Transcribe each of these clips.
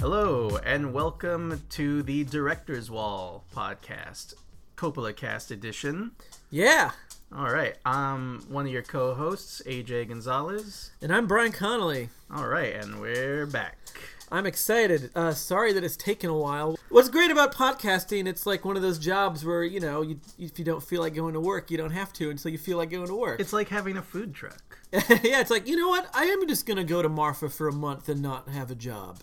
Hello, and welcome to the Director's Wall podcast, Coppola Cast Edition. Yeah, All right, I'm one of your co hosts, AJ Gonzalez. and I'm Bryan Connolly. All right, and we're back. I'm excited. Uh, sorry that it's taken a while. What's great about podcasting, it's like one of those jobs where, you know, you, if you don't feel like going to work, you don't have to until you feel like going to work. It's like having a food truck. yeah, it's like, you know what? I am just going to go to Marfa for a month and not have a job.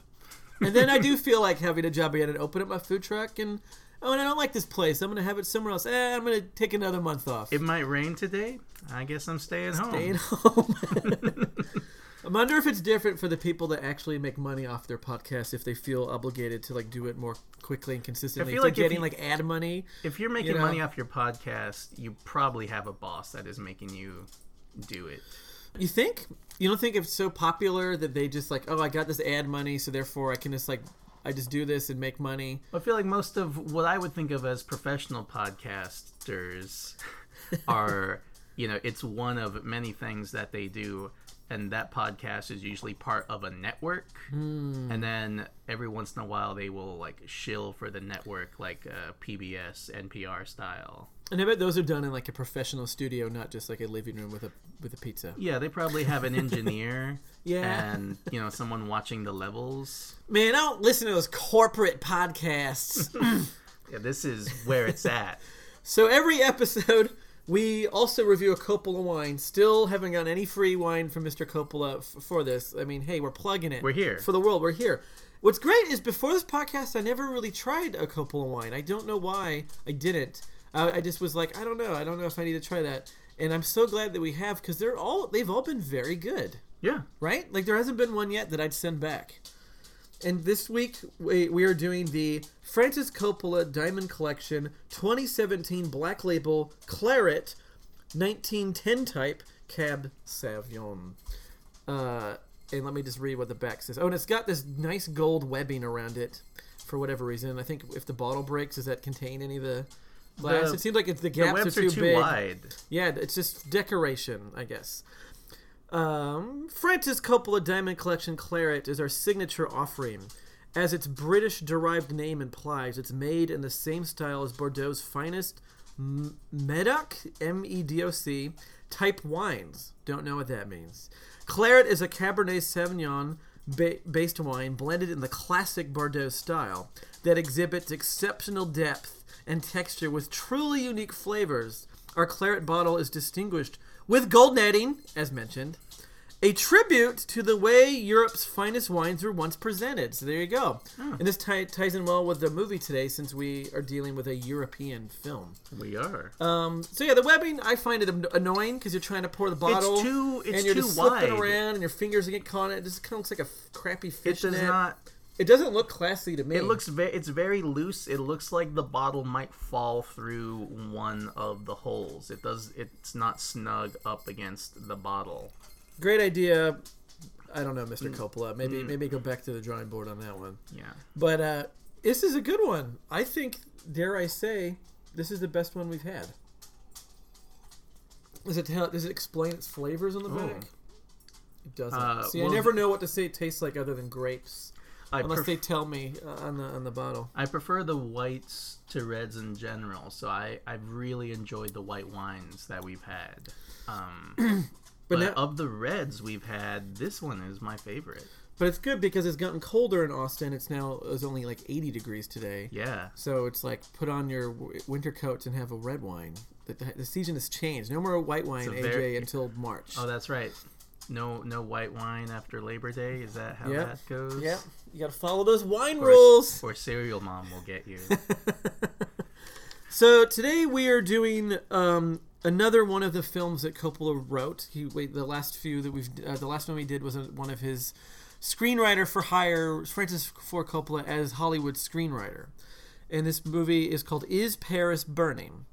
And then I do feel like having a job again and open up my food truck and, oh, and I don't like this place. I'm going to have it somewhere else. Eh, I'm going to take another month off. It might rain today. I guess I'm staying home. Staying home. I wonder if it's different for the people that actually make money off their podcast if they feel obligated to like do it more quickly and consistently. I feel like if getting you- like ad money. If you're making know. money off your podcast, you probably have a boss that is making you do it. You think? You don't think it's so popular that they just like, oh, I got this ad money, so therefore I can just like, I just do this and make money. I feel like most of what I would think of as professional podcasters are, you know, it's one of many things that they do, and that podcast is usually part of a network. And then every once in a while, they will like shill for the network, like uh, PBS, NPR style. And I bet those are done in like a professional studio, not just like a living room with a with a pizza. Yeah, they probably have an engineer. Yeah. And you know someone watching the levels. Man, I don't listen to those corporate podcasts. Yeah, this is where it's at. So every episode, we also review a Coppola wine. Still haven't gotten any free wine from Mr. Coppola f- for this. I mean, hey, we're plugging it. We're here. for the world. We're here. What's great is before this podcast, I never really tried a Coppola wine. I don't know why I didn't. I, I just was like, I don't know. I don't know if I need to try that. And I'm so glad that we have because they're all they've all been very good Yeah. right? Like there hasn't been one yet that I'd send back. And this week we, we are doing the Francis Coppola Diamond Collection 2017 Black Label Claret 1910 type Cab Sauvignon. Uh, and let me just read what the back says. Oh, and it's got this nice gold webbing around it for whatever reason. I think if the bottle breaks, does that contain any of the The- it seems like it's the The gaps webs are too, big. wide. Yeah, it's just decoration, I guess. Um, Francis Coppola Diamond Collection Claret is our signature offering. As its British derived name implies, it's made in the same style as Bordeaux's finest Medoc, M E D O C, type wines. Don't know what that means. Claret is a Cabernet Sauvignon ba- based wine blended in the classic Bordeaux style that exhibits exceptional depth and texture with truly unique flavors. Our claret bottle is distinguished with gold netting, as mentioned, a tribute to the way Europe's finest wines were once presented. So there you go. And this tie, ties in well with the movie today, since we are dealing with a European film. We are. Um, so yeah, the webbing I find it an- annoying because you're trying to pour the bottle, too- it's and you're too just slipping around, and your fingers get caught in it. It just kind of looks like a f- crappy It fish does net. not. It doesn't look classy to me. It looks very. It's very loose. It looks like the bottle might fall through one of the holes. It does. It's not snug up against the bottle. great idea. I don't know, Mr. Mm. Coppola. Maybe maybe go back to the drawing board on that one. Yeah. But uh, this is a good one. I think, dare I say, this is the best one we've had. Does it tell? Does it explain its flavors on the Oh. back? It doesn't. Uh, See, well, I never know what to say it tastes like other than grapes, I unless pref- they tell me uh, on the on the bottle. I prefer the whites to reds in general. So I I've really enjoyed the white wines that we've had. Um, but But now, of the reds we've had, this one is my favorite. but it's good because it's gotten colder in Austin. It's now it's only like 80 degrees today. Yeah. So it's like put on your winter coats and have a red wine. The, the, the season has changed. No more white wine, AJ, very- until March. Oh, that's right. No, no white wine after Labor Day. Is that how Yep. that goes? yeah, you got to follow those wine Or- rules. Or Serial Mom will get you. So today we are doing um, another one of the films that Coppola wrote. He wait, the last few that we've uh, the last one we did was one of his screenwriter for hire, Francis Ford Coppola as Hollywood screenwriter. And this movie is called Is Paris Burning?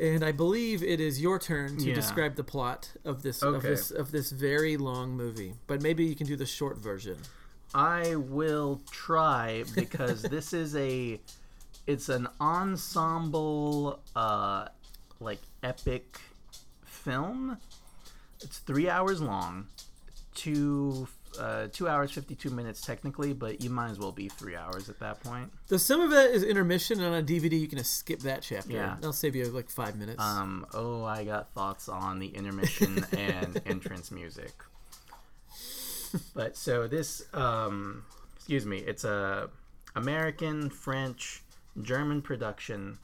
And I believe it is your turn to Yeah. describe the plot of this of this of this very long movie. But maybe you can do the short version. I will try because this is a it's an ensemble uh like epic film. It's 3 hours long. Two uh, two hours fifty two minutes technically, but you might as well be three hours at that point. So some of it is intermission, and on a DVD you can just skip that chapter. Yeah. That'll save you like five minutes. Um, oh, I got thoughts on the intermission and entrance music. But so this, um, excuse me, it's a American, French, German production.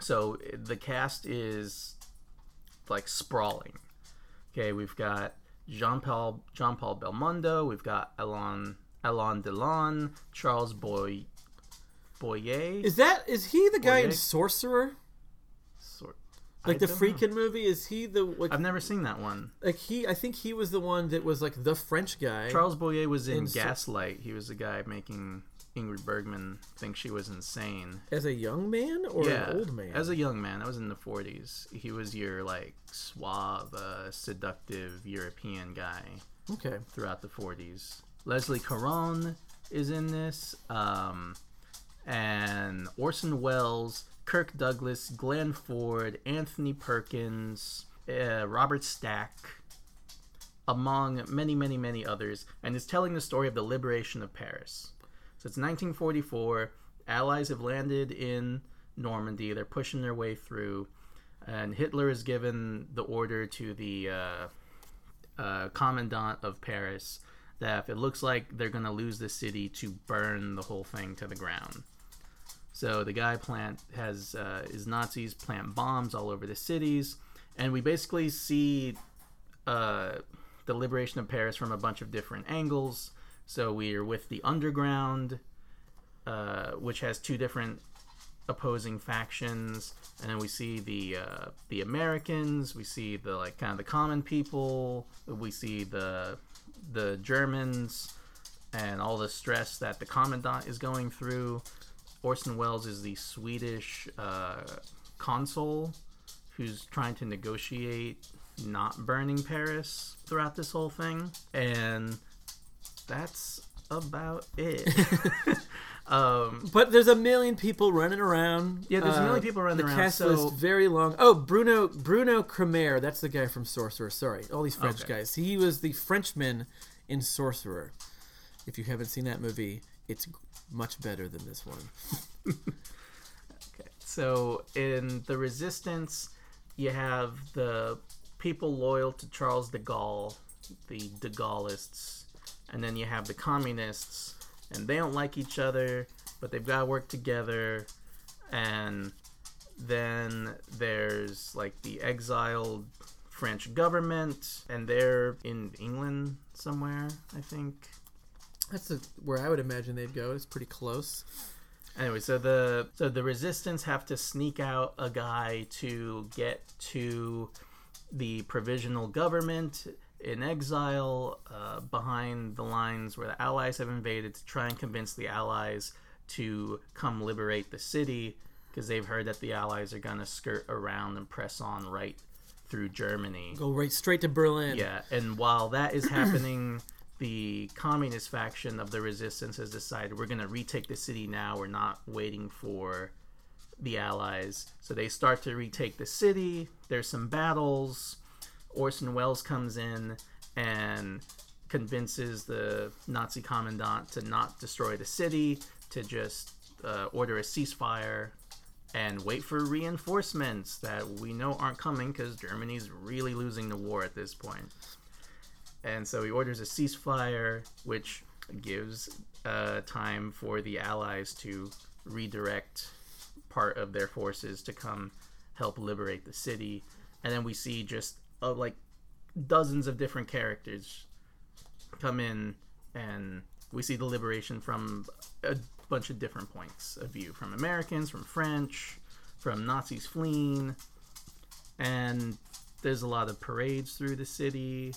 So the cast is like sprawling. Okay, we've got Jean Paul Jean Paul Belmondo. We've got Alain Alain Delon, Charles Boy Boyer. is that is he the guy in Sorcerer? Like I the know. Movie? Is he the like I've never seen that one. like he? I think he was the one that was like the French guy. Charles Boyer was in In Gaslight. He was the guy making Ingrid Bergman think she was insane. as a young man or yeah, an old man? as a young man. That was in the 40s. He was your like suave, uh, seductive European guy okay. throughout the 40s. Leslie Caron is in this, um, and Orson Welles, Kirk Douglas, Glenn Ford, Anthony Perkins, uh, Robert Stack, among many, many, many others, and is telling the story of the liberation of Paris. So it's 1944. Allies have landed in Normandy. They're pushing their way through, and Hitler has given the order to the uh, uh, commandant of Paris that if it looks like they're going to lose the city, to burn the whole thing to the ground. So the guy plant has uh, Nazis plant bombs all over the cities, and we basically see uh, the liberation of Paris from a bunch of different angles. So we are with the underground, uh, which has two different opposing factions, and then we see the uh, the Americans. We see the like kind of the common people. We see the the Germans, and all the stress that the commandant is going through. Orson Welles is the Swedish uh, consul who's trying to negotiate not burning Paris throughout this whole thing, and that's about it. um, But there's a million people running around. Yeah, there's a million Uh, people running the around, cast so- list very long. Oh, Bruno Bruno Cremer, that's the guy from Sorcerer. Sorry, all these French Okay. guys. He was the Frenchman in Sorcerer. If you haven't seen that movie, it's much better than this one. Okay. So in the resistance, you have the people loyal to Charles de Gaulle, the de Gaullists, and then you have the communists, and they don't like each other, but they've got to work together. And then there's like the exiled French government, and they're in England somewhere, I think. That's the, where I would imagine they'd go. It's pretty close. Anyway, so the so the resistance have to sneak out a guy to get to the provisional government in exile uh, behind the lines where the Allies have invaded to try and convince the Allies to come liberate the city because they've heard that the Allies are gonna skirt around and press on right through Germany. Go right straight to Berlin. Yeah, and while that is happening, the communist faction of the resistance has decided we're going to retake the city now. We're not waiting for the Allies. So they start to retake the city. There's some battles. Orson Welles comes in and convinces the Nazi commandant to not destroy the city, to just uh, order a ceasefire and wait for reinforcements that we know aren't coming because Germany's really losing the war at this point. And so he orders a ceasefire, which gives uh, time for the Allies to redirect part of their forces to come help liberate the city. And then we see just uh, like dozens of different characters come in, and we see the liberation from a bunch of different points of view from Americans, from French, from Nazis fleeing, and there's a lot of parades through the city.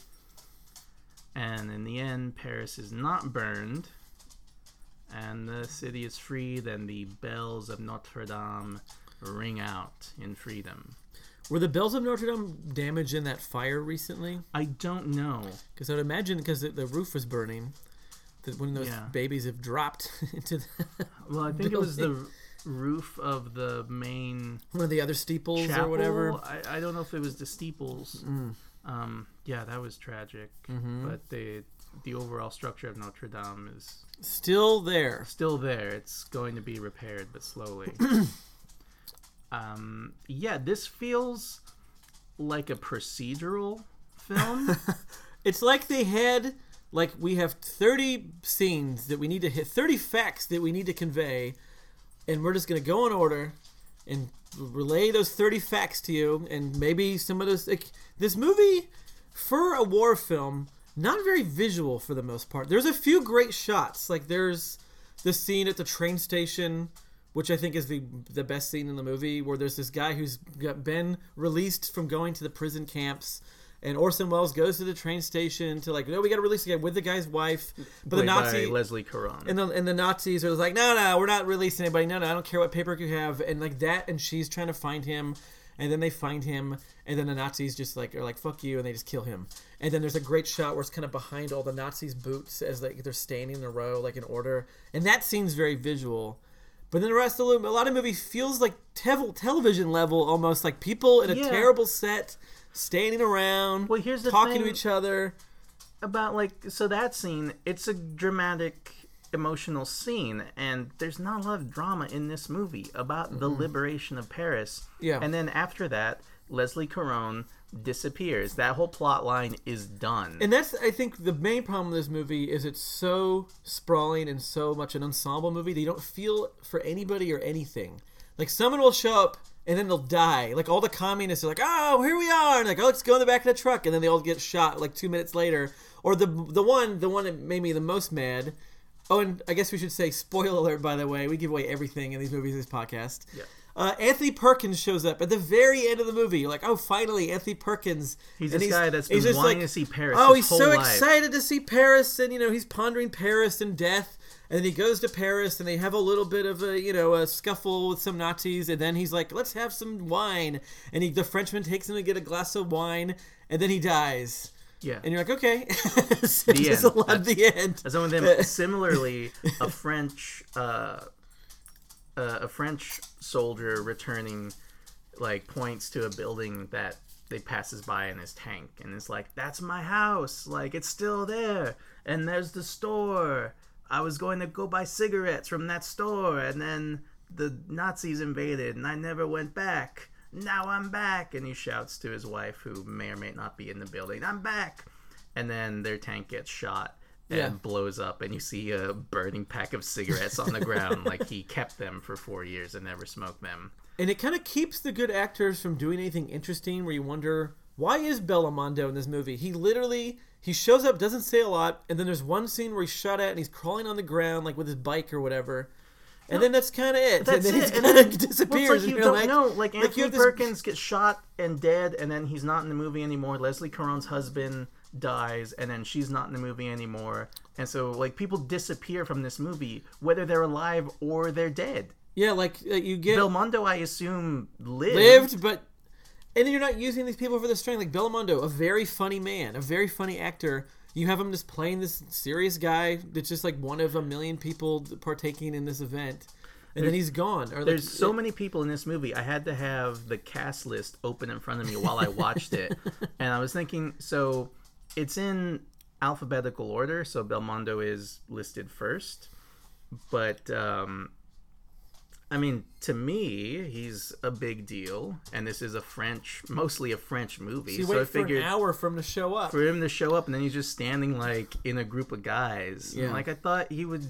And in the end, Paris is not burned, and the city is freed, and the bells of Notre Dame ring out in freedom. Were the bells of Notre Dame damaged in that fire recently? I don't know. Because I would imagine because the, the roof was burning, that when those Yeah. babies have dropped into the, Well, I think it was the roof of the main one of the other steeples chapel. or whatever. Mm. I, I don't know if it was the steeples. Um, yeah, that was tragic. Mm-hmm. But they the overall structure of Notre Dame is Still there. still there. It's going to be repaired, but slowly. um, yeah, this feels like a procedural film. It's like they had like we have 30 scenes that we need to hit 30 facts that we need to convey and we're just going to go in order and relay those 30 facts to you and maybe some of those like, this movie for a war film not very visual for the most part there's a few great shots like there's the scene at the train station which I think is the the best scene in the movie, where there's this guy who's got been released from going to the prison camps, and Orson Welles goes to the train station to like, no, we got to release the guy with the guy's wife, but the played Nazi by Leslie Caron. and the and the Nazis are like, no, no, we're not releasing anybody. No, no, I don't care what paperwork you have, and like that, and she's trying to find him. And then they find him, and then the Nazis just like are like "fuck you," and they just kill him. And then there's a great shot where it's kind of behind all the Nazis' boots as like they're standing in a row, like in order. And that scene's very visual. But then the rest of the a lot of movie feels like tev- television level, almost like people in a Yeah. terrible set, standing around, Well, here's the talking to each other. about like so that scene it's a dramatic emotional scene and there's not a lot of drama in this movie about the mm-hmm. liberation of paris Yeah. and then after that leslie caron disappears that whole plot line is done And that's I think the main problem with this movie is it's so sprawling and so much an ensemble movie that you don't feel for anybody or anything. Like someone will show up and then they'll die. Like all the communists are like, "Oh, here we are," and like, "Oh, let's go in the back of the truck," and then they all get shot like two minutes later. Or the the one the one that made me the most mad. Oh, and I guess we should say spoiler alert. By the way, we give away everything in these movies. This podcast. Yeah. Uh, Anthony Perkins shows up at the very end of the movie. You're like, oh, finally, Anthony Perkins. He's And this guy that's he's been just wanting to see Paris Oh, he's so life. excited to see Paris, and you know he's pondering Paris and death. And then he goes to Paris, and they have a little bit of a you know a scuffle with some Nazis, and then he's like, "Let's have some wine." And he, the Frenchman takes him to get a glass of wine, and then he dies. yeah And you're like, okay, It's just end. a lot of the end. As one of them. Similarly, a French, uh, uh, a French soldier returning, like points to a building that they passes by in his tank, and it's like, "That's my house. Like it's still there, and there's the store. I was going to go buy cigarettes from that store, and then the Nazis invaded, and I never went back." Now I'm back, and he shouts to his wife, who may or may not be in the building. I'm back, and then their tank gets shot, and blows up and you see a burning pack of cigarettes on the ground like he kept them for four years and never smoked them And it kind of keeps the good actors from doing anything interesting where you wonder why is Belmondo in this movie? He literally he shows up, doesn't say a lot, and then there's one scene where he's shot at and he's crawling on the ground like with his bike or whatever. And then that's kind of it. that's and then it and kind then of well, disappears. it's like you don't like, know like you anthony have this- perkins gets shot and dead and then he's not in the movie anymore leslie caron's husband dies and then she's not in the movie anymore and so like people disappear from this movie whether they're alive or they're dead Yeah, like uh, you get belmondo i assume lived, lived, but and then you're not using these people for the strength. Like Belmondo, a very funny man, a very funny actor. You have him just playing this serious guy that's just like one of a million people partaking in this event, and then he's gone. Or like, There's so it- many people in this movie. I had to have the cast list open in front of me while I watched it, and I was thinking, so it's in alphabetical order. So Belmondo is listed first, but um, I mean, to me, he's a big deal, and this is a French, mostly a French movie. You so I for an figured hour for him to show up. for him to show up, and then he's just standing like in a group of guys. Yeah. Like I thought he would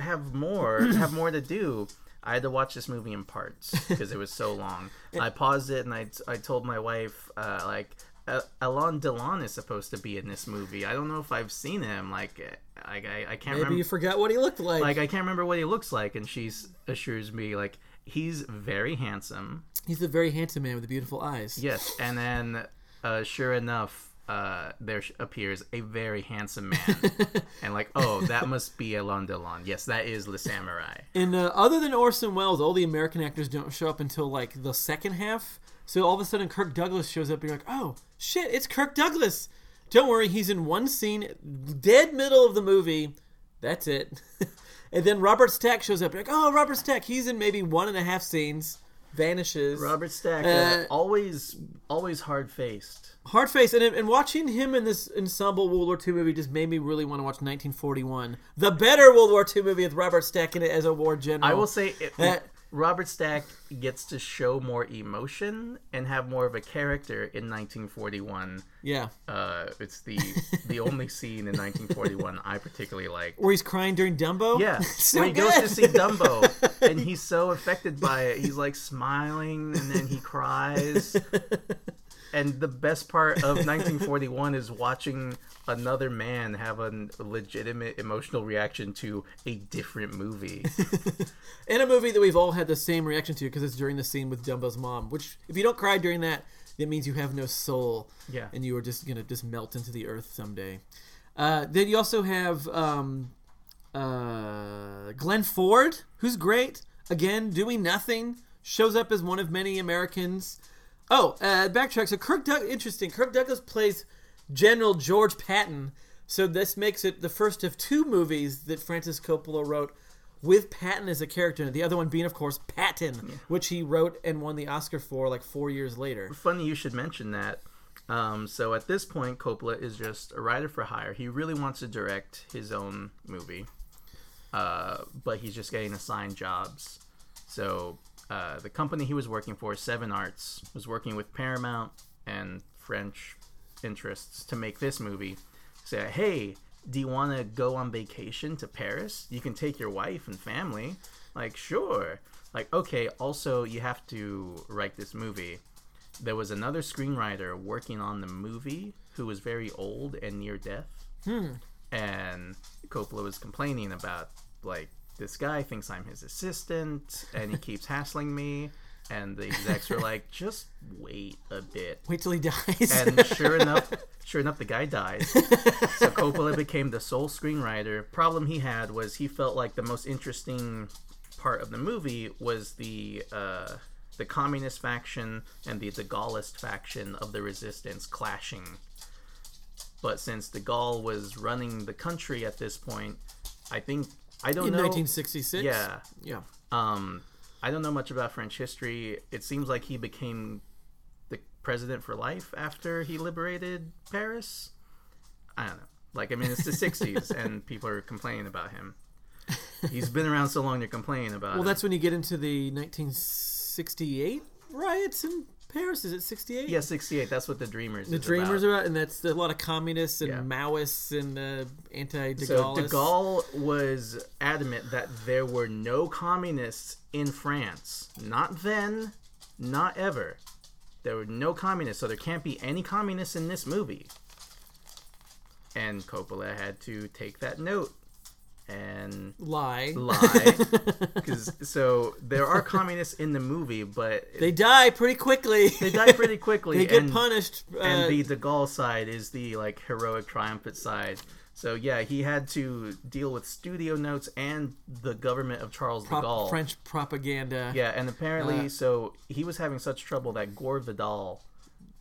have more, have more to do. I had to watch this movie in parts because it was so long. I paused it and I, I told my wife uh, like uh, Alain Delon is supposed to be in this movie. I don't know if I've seen him. Like I I, I can't Maybe remember. you forgot what he looked like. like I can't remember what he looks like, and she assures me like he's very handsome. He's a very handsome man with beautiful eyes. Yes, and then uh, sure enough, uh, there appears a very handsome man, and like, oh, that must be Alain Delon. Yes, that is Le Samouraï. And uh, other than Orson Welles, all the American actors don't show up until like the second half. So all of a sudden, Kirk Douglas shows up. And you're like, oh shit, it's Kirk Douglas. Don't worry, he's in one scene, dead middle of the movie. That's it. and then Robert Stack shows up. You're like, oh, Robert Stack. He's in maybe one and a half scenes. Vanishes. Robert Stack, Uh, always always hard faced. Hard face, and, and watching him in this ensemble World War II movie just made me really want to watch 1941, the better World War II movie with Robert Stack in it as a war general. I will say it, Uh, Robert Stack gets to show more emotion and have more of a character in 1941. yeah, Uh, it's the the only scene in 1941 I particularly like. where he's crying during Dumbo. Yeah, so when he goes to see Dumbo, and he's so affected by it, he's like smiling, and then he cries. And the best part of 1941 is watching another man have a legitimate emotional reaction to a different movie. in a movie that we've all had the same reaction to because it's during the scene with Dumbo's mom. Which, if you don't cry during that, that means you have no soul. Yeah. and you are just gonna just melt into the earth someday. Uh, then you also have um, uh, Glenn Ford, who's great. Again, doing nothing, shows up as one of many Americans. Oh, uh, backtrack. So Kirk Doug, interesting. Kirk Douglas plays General George Patton. So this makes it the first of two movies that Francis Coppola wrote with Patton as a character. The other one being, of course, Patton, which he wrote and won the Oscar for like four years later. Funny you should mention that. Um, so at this point, Coppola is just a writer for hire. He really wants to direct his own movie, uh, but he's just getting assigned jobs. So uh, the company he was working for, Seven Arts, was working with Paramount and French interests to make this movie. Say, hey, do you want to go on vacation to Paris? You can take your wife and family. Like, sure. Like, okay. Also, you have to write this movie there was another screenwriter working on the movie who was very old and near death. And Coppola was complaining about, like, this guy thinks I'm his assistant and he keeps hassling me. And the execs were like, just wait a bit. Wait till he dies. And sure enough, sure enough, the guy dies. So Coppola became the sole screenwriter. Problem he had was he felt like the most interesting part of the movie was the uh, the communist faction and the, the Gaullist faction of the resistance clashing. But since de Gaulle was running the country at this point, I think I don't in know. 1966. Yeah, yeah. um, I don't know much about French history. It seems like he became the president for life after he liberated Paris. I don't know. Like, I mean, it's the 60s, and people are complaining about him. He's been around so long, they're complaining about Well, him. that's when you get into the 1968 riots in Paris. Is it 68? Yeah, 68. That's what the Dreamers The Dreamers about. are out, and that's a lot of communists and Yeah. Maoists and uh, anti-De So de Gaulle was adamant that there were no communists in France. Not then, not ever. There were no communists, so there can't be any communists in this movie. And Coppola had to take that note and lie. lie. Because so there are communists in the movie, but They die pretty quickly. they die pretty quickly. they get and, punished. Uh, and the De Gaulle side is the like heroic triumphant side. So yeah, he had to deal with studio notes and the government of Charles prop- de Gaulle. French propaganda. Yeah, and apparently, Uh, so he was having such trouble that Gore Vidal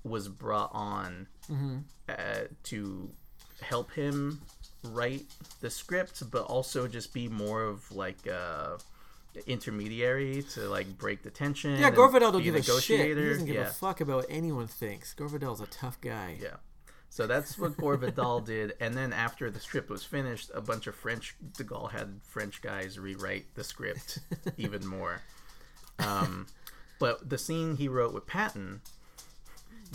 was brought on Mm-hmm. uh, to help him write the script, but also just be more of like a intermediary to like break the tension. Yeah, Vidal don't give a shit. He doesn't give yeah. a fuck about what anyone thinks. Gore Vidal's a tough guy. Yeah. So that's what Gore Vidal did, and then after the script was finished, a bunch of French De Gaulle had French guys rewrite the script even more. Um, but the scene he wrote with Patton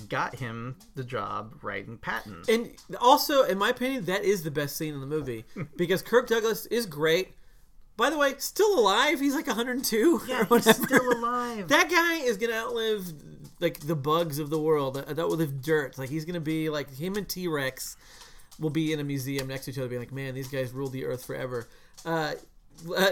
got him the job writing Patton. And also, in my opinion, that is the best scene in the movie because Kirk Douglas is great. By the way, still alive. He's like 102 Yeah, or he's still alive. That guy is gonna outlive like the bugs of the world. uh, live dirt. Like he's gonna be like him and T Rex will be in a museum next to each other, being like, "Man, these guys ruled the earth forever." Uh, uh,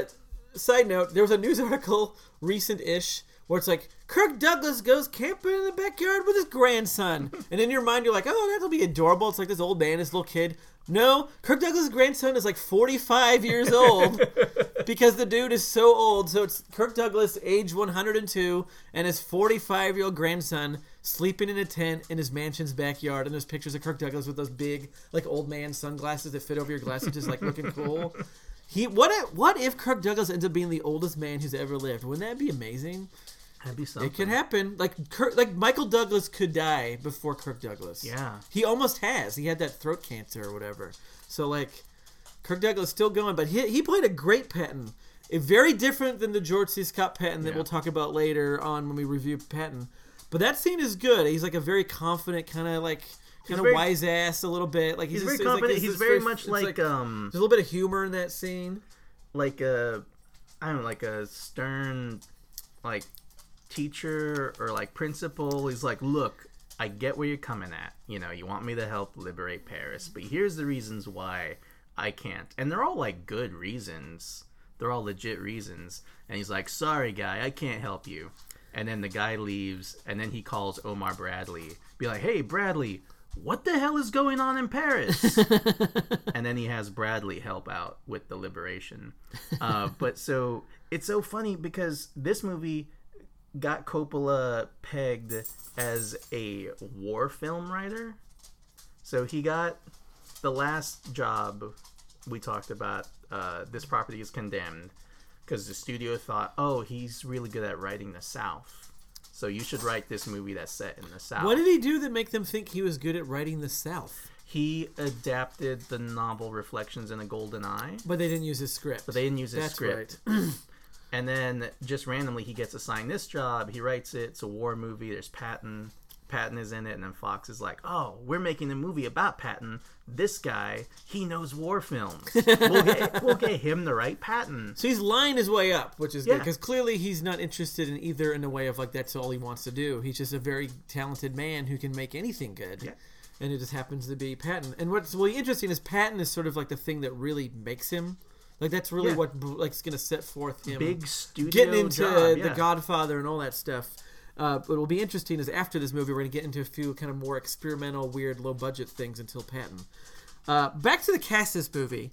side note: There was a news article recent-ish where it's like Kirk Douglas goes camping in the backyard with his grandson, and in your mind you're like, "Oh, that'll be adorable." It's like this old man, this little kid. No, Kirk Douglas' grandson is like 45 years old because the dude is so old. So it's Kirk Douglas, age 102, and his 45 year old grandson sleeping in a tent in his mansion's backyard. And there's pictures of Kirk Douglas with those big, like old man sunglasses that fit over your glasses, just like looking cool. He what if what if Kirk Douglas ends up being the oldest man who's ever lived? Wouldn't that be amazing? That'd be something. It could happen. Like Kirk, like Michael Douglas could die before Kirk Douglas. Yeah. he almost has. He had that throat cancer or whatever. So like, Kirk Douglas still going, but he he played a great Patton. A very different than the George C. Scott Patton that Yeah. we'll talk about later on when we review Patton. But that scene is good. He's like a very confident, kind of like kind of wise ass a little bit. Like he's, He's very just- like- confident. it's- he's very very- much it's like, um there's a little bit of humor in that scene. like a I don't know, like a stern like teacher or like principal. He's like, look, I get where you're coming at. You know, you want me to help liberate Paris, but here's the reasons why I can't. And they're all like good reasons. They're all legit reasons. And he's like, sorry guy, I can't help you. And then the guy leaves, and then he calls Omar Bradley, be like, hey Bradley, what the hell is going on in Paris? and then he has Bradley help out with the liberation. Uh, but so it's so funny because this movie got Coppola pegged as a war film writer. So he got the last job we talked about. Uh, this property is condemned because the studio thought, oh, he's really good at writing the South. So you should write this movie that's set in the South. What did he do that make them think he was good at writing the South? he adapted the novel Reflections in a Golden Eye, But they didn't use his script. but they didn't use his That's script. right. And then just randomly he gets assigned this job. He writes it. It's a war movie. There's Patton. Patton is in it, and then Fox is like, "Oh, we're making a movie about Patton. This guy, he knows war films. We'll get, we'll get him the right Patton." So he's lying his way up, which is good Yeah. because clearly he's not interested in either in a way of like that's all he wants to do. He's just a very talented man who can make anything good. Yeah. And it just happens to be Patton. And what's really interesting is Patton is sort of like the thing that really makes him. Like that's really Yeah. what like is going to set forth him Big studio getting into job, the. Godfather and all that stuff. Uh, what will be interesting is after this movie, we're going to get into a few kind of more experimental, weird, low budget things until Patton. Uh, back to the cast of this movie.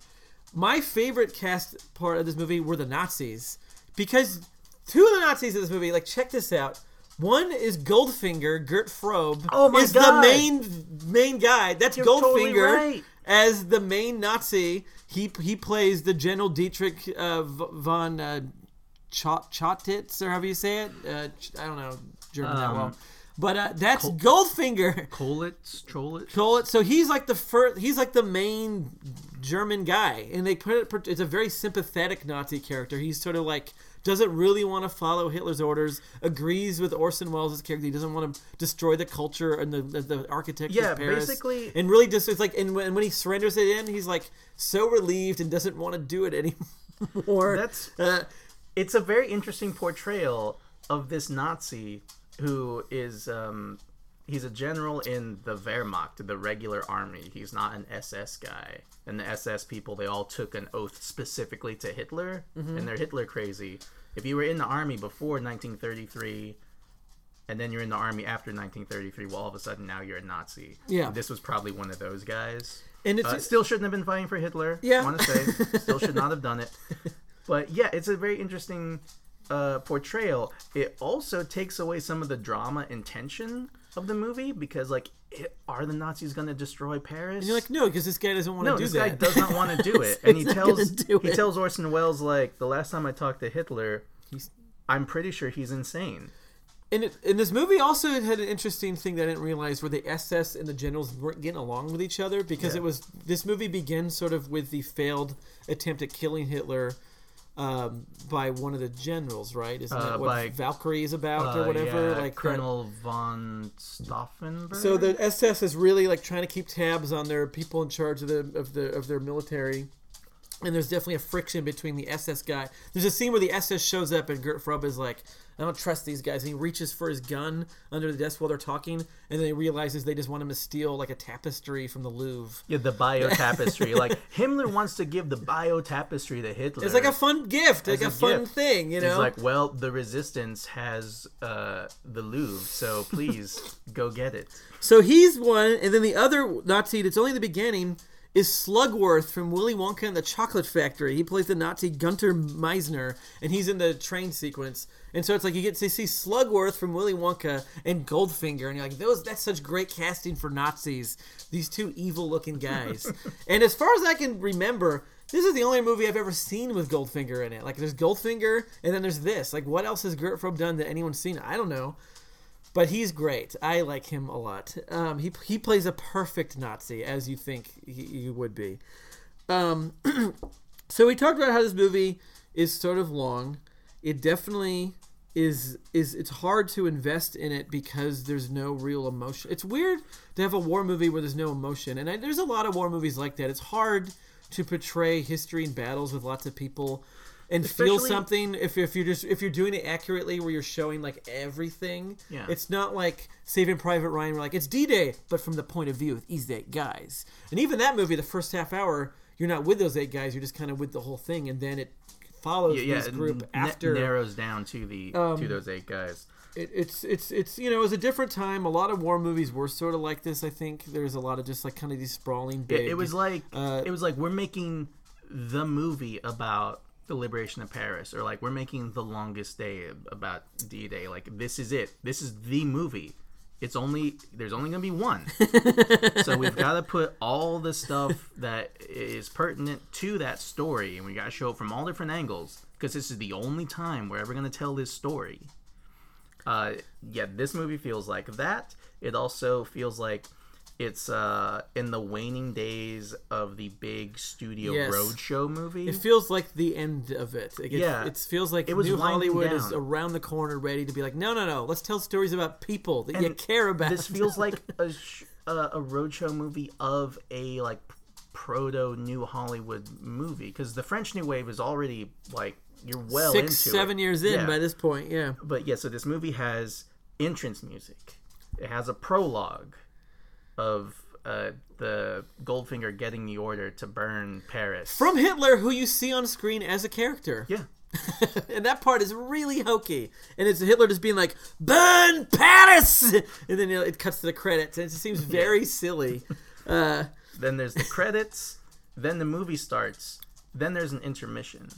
My favorite cast part of this movie were the Nazis because two of the Nazis in this movie, like, check this out. One is Goldfinger, Gert Frobe. Oh my is God. the main main guy. That's You're Goldfinger totally right. As the main Nazi. He he plays the General Dietrich uh, von uh, Chot Choltitz or however you say it. Uh, I don't know German that Um, well, but uh, that's Goldfinger. Kolitz, Trollitz. It. So he's like the first. He's like the main German guy, and they put it. It's a very sympathetic Nazi character. He's sort of like doesn't really want to follow Hitler's orders. Agrees with Orson Welles' character. He doesn't want to destroy the culture and the the, the architecture Yeah, of Paris. basically- and really just it's like and when, when he surrenders it in, he's like so relieved and doesn't want to do it anymore. That's uh, it's a very interesting portrayal of this Nazi who is um, he's a general in the Wehrmacht, the regular army. He's not an SS guy. And the SS people, they all took an oath specifically to Hitler, Mm-hmm. and they're Hitler crazy. If you were in the army before 1933, and then you're in the army after 1933, well, all of a sudden now you're a Nazi. Yeah. this was probably one of those guys. and it's Uh, still shouldn't have been fighting for Hitler. Yeah. I want to say still should not have done it. But yeah, it's a very interesting uh, portrayal. It also takes away some of the drama and tension of the movie because, like, it, are the Nazis going to destroy Paris? and you're like no, because this guy doesn't want no, to do this that. guy does not want to do it, and he tells he tells Orson Welles like the last time I talked to Hitler, He's- I'm pretty sure he's insane. And, it, and this movie also had an interesting thing that I didn't realize where the SS and the generals weren't getting along with each other because Yeah. it was this movie begins sort of with the failed attempt at killing Hitler um, by one of the generals, right? Isn't Uh, that what by- Valkyrie is about Uh, or whatever? yeah, like that- Colonel von Stauffenberg. So the SS is really like trying to keep tabs on their people in charge of the of the of their military. And there's definitely a friction between the SS guy. There's a scene where the SS shows up and Gert Frobe is like, I don't trust these guys. And he reaches for his gun under the desk while they're talking, and then he realizes they just want him to steal like a tapestry from the Louvre. Yeah, the bio tapestry. like Himmler wants to give the Bayeux tapestry to Hitler. It's like a fun gift, like a, a fun gift. thing, you know. He's like, well, the resistance has uh, the Louvre, so please go get it. So he's one, and then the other Nazi It's only the beginning is Slugworth from Willy Wonka and the Chocolate Factory. He plays the Nazi Gunter Meisner, and he's in the train sequence. And so it's like you get to see Slugworth from Willy Wonka and Goldfinger, and you're like, those that's such great casting for Nazis. These two evil-looking guys. and as far as I can remember, this is the only movie I've ever seen with Goldfinger in it. Like there's Goldfinger and then there's this. Like what else has Gert Frobe done that anyone's seen? I don't know. But he's great. I like him a lot. Um, he he plays a perfect Nazi as you think he, he would be. Um, so we talked about how this movie is sort of long. It definitely is is it's hard to invest in it because there's no real emotion. It's weird to have a war movie where there's no emotion, and I, there's a lot of war movies like that. It's hard to portray history and battles with lots of people and feel something if, if you're just if you're doing it accurately where you're showing like everything Yeah. it's not like saving private ryan where like it's d-day but from the point of view of these eight guys and even that movie the first half hour you're not with those eight guys you're just kind of with the whole thing and then it follows Yeah, yeah. this group n- after narrows down to the Um, to those eight guys. it, it's it's it's you know it was a different time a lot of war movies were sort of like this i think there's a lot of just like kind of these sprawling It, it was like uh, it was like we're making the movie about the liberation of Paris, or like we're making the longest day about D Day. Like this is it. This is the movie. It's only there's only gonna be one, so we've got to put all the stuff that is pertinent to that story, and we got to show it from all different angles because this is the only time we're ever gonna tell this story. Uh, yeah, this movie feels like that. It also feels like it's uh, in the waning days of the big studio Yes. roadshow movie. It feels like the end of it. It, gets- Yeah. it feels like It was New Hollywood is around the corner, ready to be like, no, no, no. Let's tell stories about people that you care about. this feels like a sh- uh, a roadshow movie of a like proto New Hollywood movie because the French New Wave is already like you're well six, into seven it. years in Yeah. by this point. Yeah, But yeah, so this movie has entrance music. It has a prologue of uh, the Goldfinger getting the order to burn Paris from Hitler, who you see on screen as a character. yeah. and that part is really hokey. And it's Hitler just being like, "Burn Paris," and then you know, it cuts to the credits, and it just seems very silly. Uh, Then there's the credits. then the movie starts. Then there's an intermission.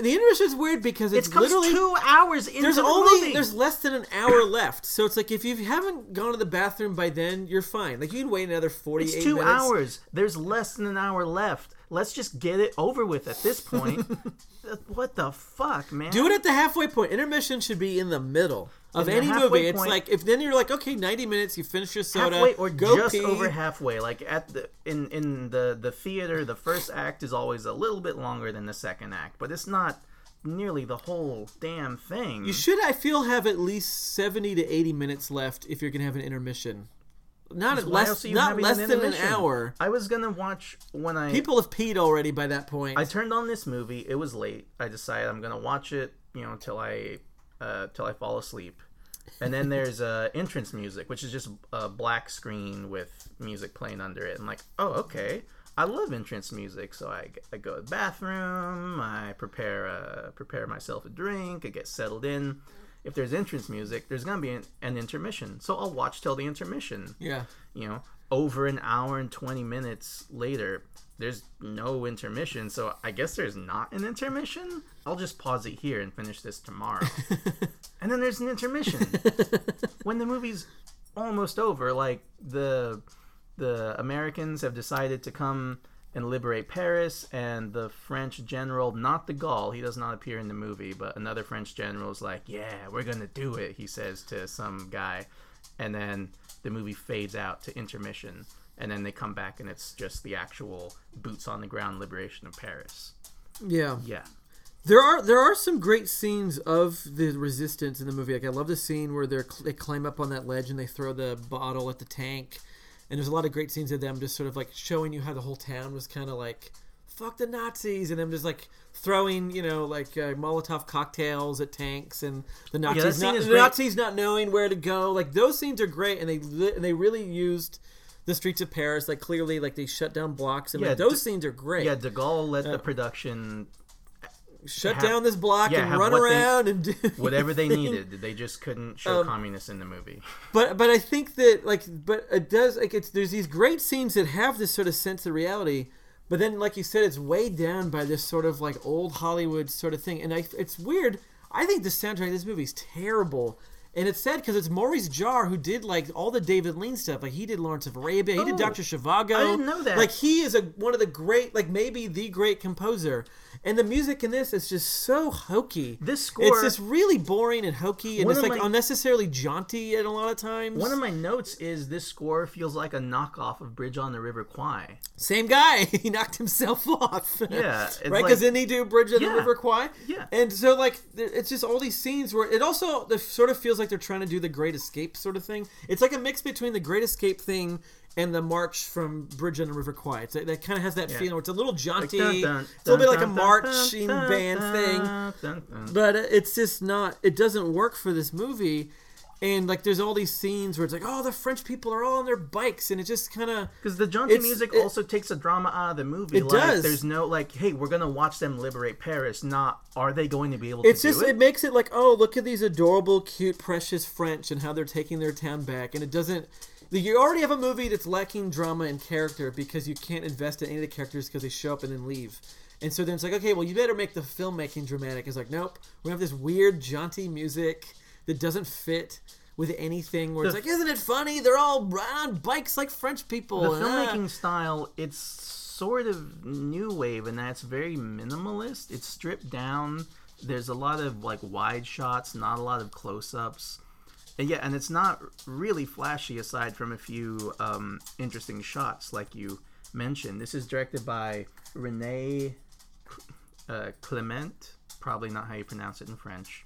The intermission is weird because it's It comes literally two hours into there's the only movie. there's less than an hour left. So it's like if you haven't gone to the bathroom by then, you're fine. Like you can wait another forty eight It's two minutes. hours. There's less than an hour left. Let's just get it over with at this point. What the fuck, man? Do it at the halfway point. Intermission should be in the middle of In any movie. It's point- like if then you're like, okay, ninety minutes, you finish your soda, halfway or go just pee. over halfway. Like at the in in the the theater, the first act is always a little bit longer than the second act, but it's not nearly the whole damn thing. You should, I feel, have at least seventy to eighty minutes left if you're gonna have an intermission. Not less, else are you not less than an hour. I was gonna watch when I People have peed already by that point. I turned on this movie. It was late. I decided I'm gonna watch it, you know, till I uh, till I fall asleep. And then there's uh, entrance music, which is just a black screen with music playing under it. I'm like, oh, okay. I love entrance music, so I, I go to the bathroom. I prepare uh, prepare myself a drink. I get settled in. If there's entrance music, there's gonna be an, an intermission, so I'll watch till the intermission yeah, you know, over an hour and 20 minutes later, there's no intermission. So I guess there's not an intermission. I'll just pause it here and finish this tomorrow. and then there's an intermission. when the movie's almost over, like the the Americans have decided to come and liberate Paris, and the French general, not the Gaul, he does not appear in the movie, but another French general is like, "Yeah, we're gonna do it," he says to some guy, and then the movie fades out to intermission, and then they come back and it's just the actual boots on the ground liberation of Paris. yeah. Yeah, There are there are some great scenes of the resistance in the movie. Like I love the scene where they're they climb up on that ledge and they throw the bottle at the tank. And there's a lot of great scenes of them just sort of like showing you how the whole town was kind of like fuck the Nazis and them just like throwing you know like uh, Molotov cocktails at tanks and the Nazis scene not the. Nazis not knowing where to go. Like those scenes are great and they li- and they really used the streets of Paris like clearly like they shut down blocks and Yeah, like, those d- scenes are great. yeah. De Gaulle let the production shut have- down this block yeah, and run what they- around and do whatever they needed. They just couldn't show Um, communists in the movie. But but I think that like but it does like it's there's these great scenes that have this sort of sense of reality, but then like you said, it's weighed down by this sort of like old Hollywood sort of thing, and I it's weird. I think the soundtrack of this movie is terrible, And it's sad because it's Maurice Jarre who did like all the David Lean stuff. Like he did Lawrence of Arabia, he did Oh, Doctor Zhivago. I didn't know that. Like he is a one of the great, like maybe the great composer. And the music in this is just so hokey. This score- it's just really boring and hokey, and it's like my- unnecessarily jaunty at a lot of times. One of my notes is this score feels like a knockoff of Bridge on the River Kwai. Same guy. He knocked himself off. Yeah, right. Because didn't he do Bridge of the River Kwai? Yeah. And so like, it's just all these scenes where it also it sort of feels like they're trying to do the Great Escape sort of thing. It's like a mix between the Great Escape thing and the march from Bridge on the River Kwai. It's, that kind of has that feeling where it's a little jaunty. Dun, dun, it's a little bit like a marching band thing. But it's just not. It doesn't work for this movie. And like, there's all these scenes where it's like, oh, the French people are all on their bikes, and it just kind of Because the jaunty music it- also takes the drama out of the movie. It like, does. There's no like, hey, we're gonna watch them liberate Paris. Not, are they going to be able It's to just do it? it? makes it like, oh, look at these adorable, cute, precious French and how they're taking their town back, and it doesn't. You already have a movie that's lacking drama and character because you can't invest in any of the characters because they show up and then leave. And so then it's like, okay, well, you better make the filmmaking dramatic. It's like, nope, we have this weird, jaunty music that doesn't fit with anything. Where it's like, isn't it funny? They're all riding on bikes like French people. the ah." filmmaking style, it's sort of new wave, and that's very minimalist. It's stripped down. There's a lot of like wide shots, not a lot of close-ups. And yeah, and it's not really flashy aside from a few um, interesting shots, like you mentioned. This is directed by Rene uh, Clement, probably not how you pronounce it in French.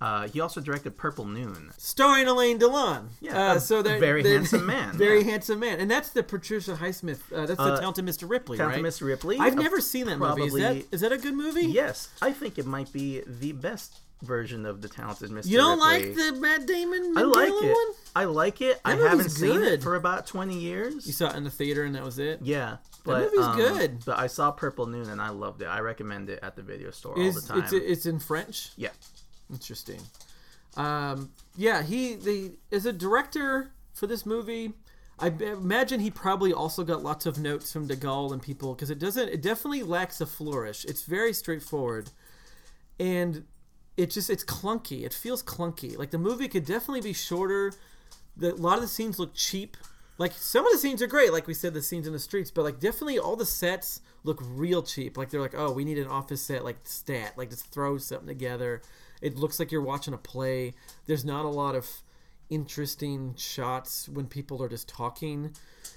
Uh, he also directed Purple Noon. starring Alain Delon. Yeah, uh, so they're, very they're- handsome man, Very yeah. handsome man, and that's the Patricia Highsmith. Uh, that's the Uh, Talented Mr. Ripley, Talented right? Mr. Ripley. I've Uh, never seen that movie. Is that probably- is that a good movie? Yes, I think it might be the best version of the Talented Mr. You don't Ripley. like the Matt Damon? I like Mandela it. one? I like it. I haven't seen it for about twenty years. You saw it in the theater, and that was it. Yeah, but movie's um, good. But I saw Purple Noon and I loved it. I recommend it at the video store all the time. it's it's in French? yeah, Interesting. Um, yeah, he the as a director for this movie. I imagine he probably also got lots of notes from De Gaulle and people because it doesn't. It definitely lacks a flourish. It's very straightforward, and it just it's clunky. It feels clunky. Like the movie could definitely be shorter. The, a lot of the scenes look cheap. Like some of the scenes are great, like we said, the scenes in the streets, but like definitely all the sets look real cheap. Like they're like, oh, we need an office set, like stat, like just throw something together. It looks like you're watching a play. There's not a lot of interesting shots when people are just talking,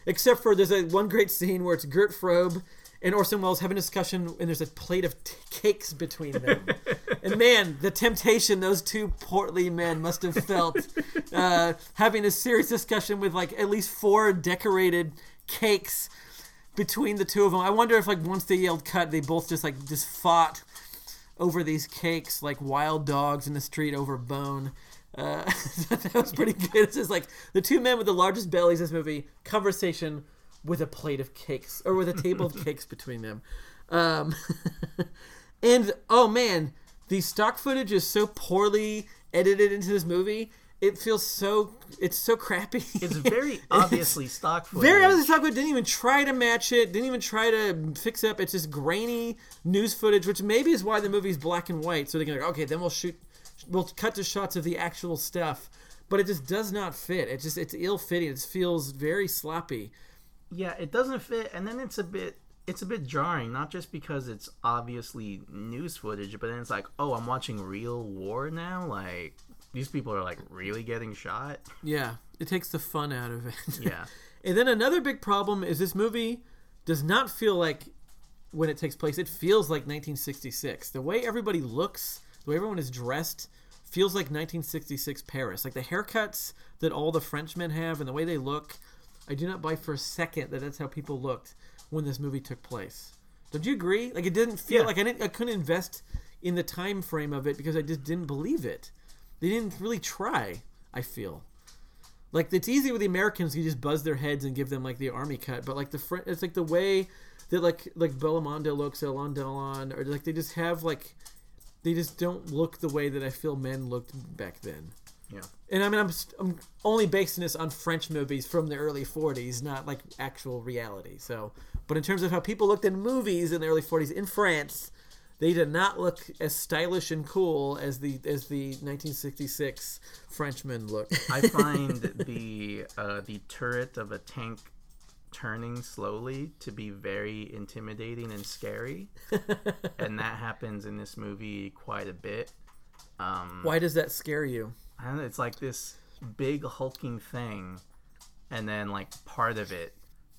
except for there's a one great scene where it's Gert Frobe and Orson Welles having a discussion, and there's a plate of t- cakes between them. and man, the temptation those two portly men must have felt uh, having a serious discussion with like at least four decorated cakes between the two of them. I wonder if like once they yelled cut, they both just like just fought over these cakes like wild dogs in the street over bone. Uh, that was pretty good. It's just like the two men with the largest bellies in this movie conversation with a plate of cakes or with a table of cakes between them. Um, and oh man, the stock footage is so poorly edited into this movie. It feels so it's so crappy. it's very obviously stock footage. Very obviously, Stock Footage didn't even try to match it. Didn't even try to fix it up. It's just grainy news footage, which maybe is why the movie's black and white. So they can like, okay, then we'll shoot, we'll cut to shots of the actual stuff. But it just does not fit. It just it's ill fitting. It feels very sloppy. Yeah, it doesn't fit, and then it's a bit it's a bit jarring, not just because it's obviously news footage, but then it's like, oh, I'm watching real war now. Like these people are like really getting shot. Yeah, it takes the fun out of it. Yeah, And then another big problem is this movie does not feel like when it takes place, it feels like 1966. The way everybody looks, the way everyone is dressed, feels like 1966 Paris. Like the haircuts that all the Frenchmen have and the way they look, I do not buy for a second that that's how people looked when this movie took place. Don't you agree? Like it didn't feel Yeah. like I didn't I couldn't invest in the time frame of it because I just didn't believe it. They didn't really try, I feel. Like it's easy with the Americans, you just buzz their heads and give them like the army cut, but like the French, it's like the way that like like Belmondo looks, Alain Delon, or like they just have like they just don't look the way that I feel men looked back then. yeah. And I mean, I'm I'm only basing this on French movies from the early '40s, not like actual reality. So, but in terms of how people looked in movies in the early '40s in France, they did not look as stylish and cool as the as the 1966 Frenchmen look. I find the uh, the turret of a tank turning slowly to be very intimidating and scary, and that happens in this movie quite a bit. Um, Why does that scare you? I don't know, it's like this big hulking thing, and then like part of it,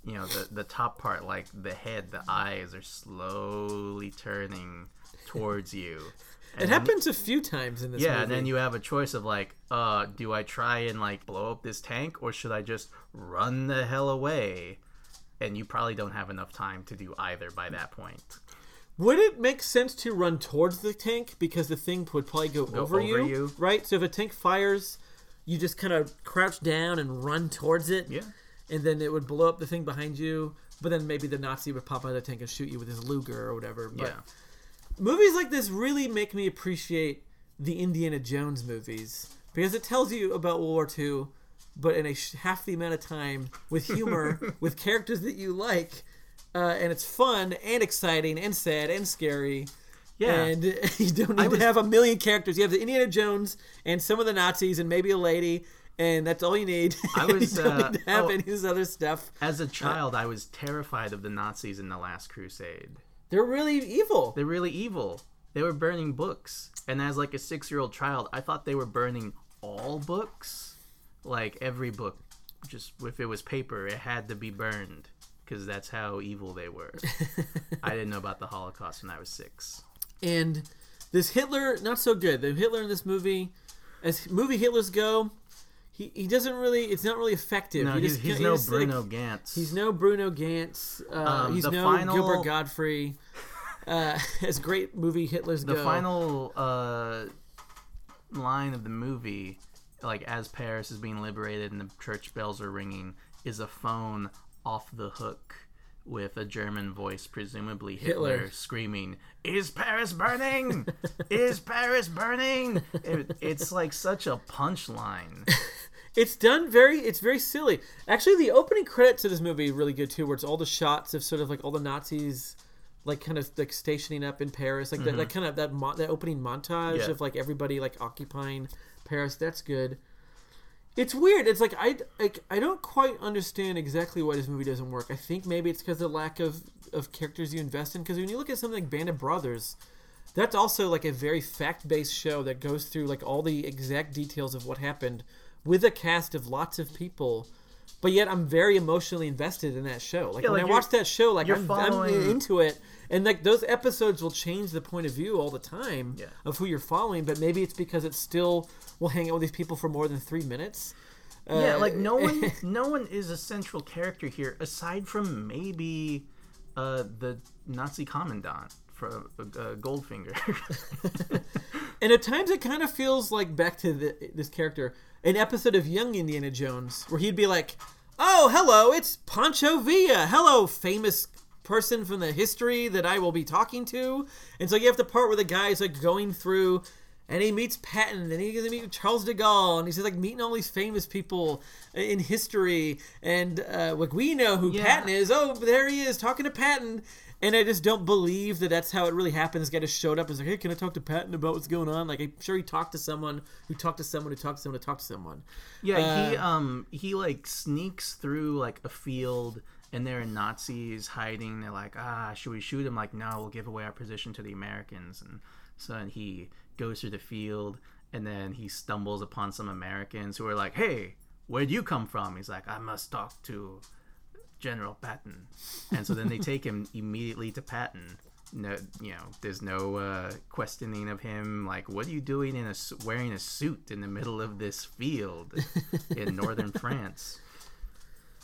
you know, the the top part, like the head, the eyes are slowly turning towards you. It happens a few times in this Yeah, movie. and then you have a choice of like, uh, do I try and like blow up this tank or should I just run the hell away? And you probably don't have enough time to do either by that point. Would it make sense to run towards the tank because the thing would probably go, over, over you, you. right? So if a tank fires, you just kind of crouch down and run towards it, Yeah. And then it would blow up the thing behind you. But then maybe the Nazi would pop out of the tank and shoot you with his Luger or whatever. But Yeah. movies like this really make me appreciate the Indiana Jones movies because it tells you about World War II, but in a sh- half the amount of time with humor, with characters that you like, uh, and it's fun and exciting and sad and scary. Yeah. And you don't need was- to have a million characters. You have the Indiana Jones and some of the Nazis and maybe a lady, and that's all you need. I was, uh, have oh. any of this other stuff. As a child, I was terrified of the Nazis in the Last Crusade. They're really evil. They're really evil. They were burning books. And as like a six year old child, I thought they were burning all books. Like every book, just if it was paper, it had to be burned. Because that's how evil they were. I didn't know about the Holocaust when I was six. and this Hitler not so good. The Hitler in this movie, as movie Hitlers go, he, he doesn't really. It's not really effective. No, He he's, just- he's he no just, like, Bruno Ganz. he's no Bruno Ganz. Uh, Um, he's no final- Gilbert Gottfried. Uh, as great movie Hitlers the go. final uh, line of the movie, like as Paris is being liberated and the church bells are ringing, is a phone off the hook with a German voice, presumably Hitler, Hitler. screaming, "Is Paris burning? is Paris burning?" It, it's like such a punchline. It's done very. It's very silly. Actually, the opening credits of this movie are really good too, where it's all the shots of sort of like all the Nazis, like kind of like stationing up in Paris, like that, mm-hmm. that kind of that mo- that opening montage Yeah. of like everybody like occupying Paris. That's good. It's weird. It's like I like I don't quite understand exactly why this movie doesn't work. I think maybe it's because of the lack of of characters you invest in. Because when you look at something like Band of Brothers, that's also like a very fact based show that goes through like all the exact details of what happened with a cast of lots of people. But yet I'm very emotionally invested in that show. Like Yeah, when like I watch that show, like I'm, following- I'm into it, and like those episodes will change the point of view all the time Yeah. of who you're following. But maybe it's because it's still will hang out with these people for more than three minutes. yeah, Uh, like no one, no one is a central character here aside from maybe uh, the Nazi commandant for uh, Goldfinger. And at times it kind of feels like back to the, this character, an episode of Young Indiana Jones, where he'd be like, "Oh, hello, it's Pancho Villa. Hello, famous person from the history that I will be talking to." And so you have the part where the guy's like going through, and he meets Patton, and he's gonna meet Charles de Gaulle, and he's like meeting all these famous people in history, and uh, like we know who Yeah. Patton is. Oh, there he is talking to Patton. And I just don't believe that that's how it really happened. This guy just showed up and was like, "Hey, can I talk to Patton about what's going on?" Like, I'm sure he talked to someone who talked to someone who talked to someone who talked to someone. Yeah, he Uh, um he like sneaks through like a field and there are Nazis hiding. They're like, ah, should we shoot him? Like, no, we'll give away our position to the Americans. And so then he goes through the field and then he stumbles upon some Americans who are like, hey, where'd you come from? He's like, I must talk to General Patton. And so then they take him immediately to Patton. No, you know, there's no uh, questioning of him. Like, what are you doing in a wearing a suit in the middle of this field in northern France?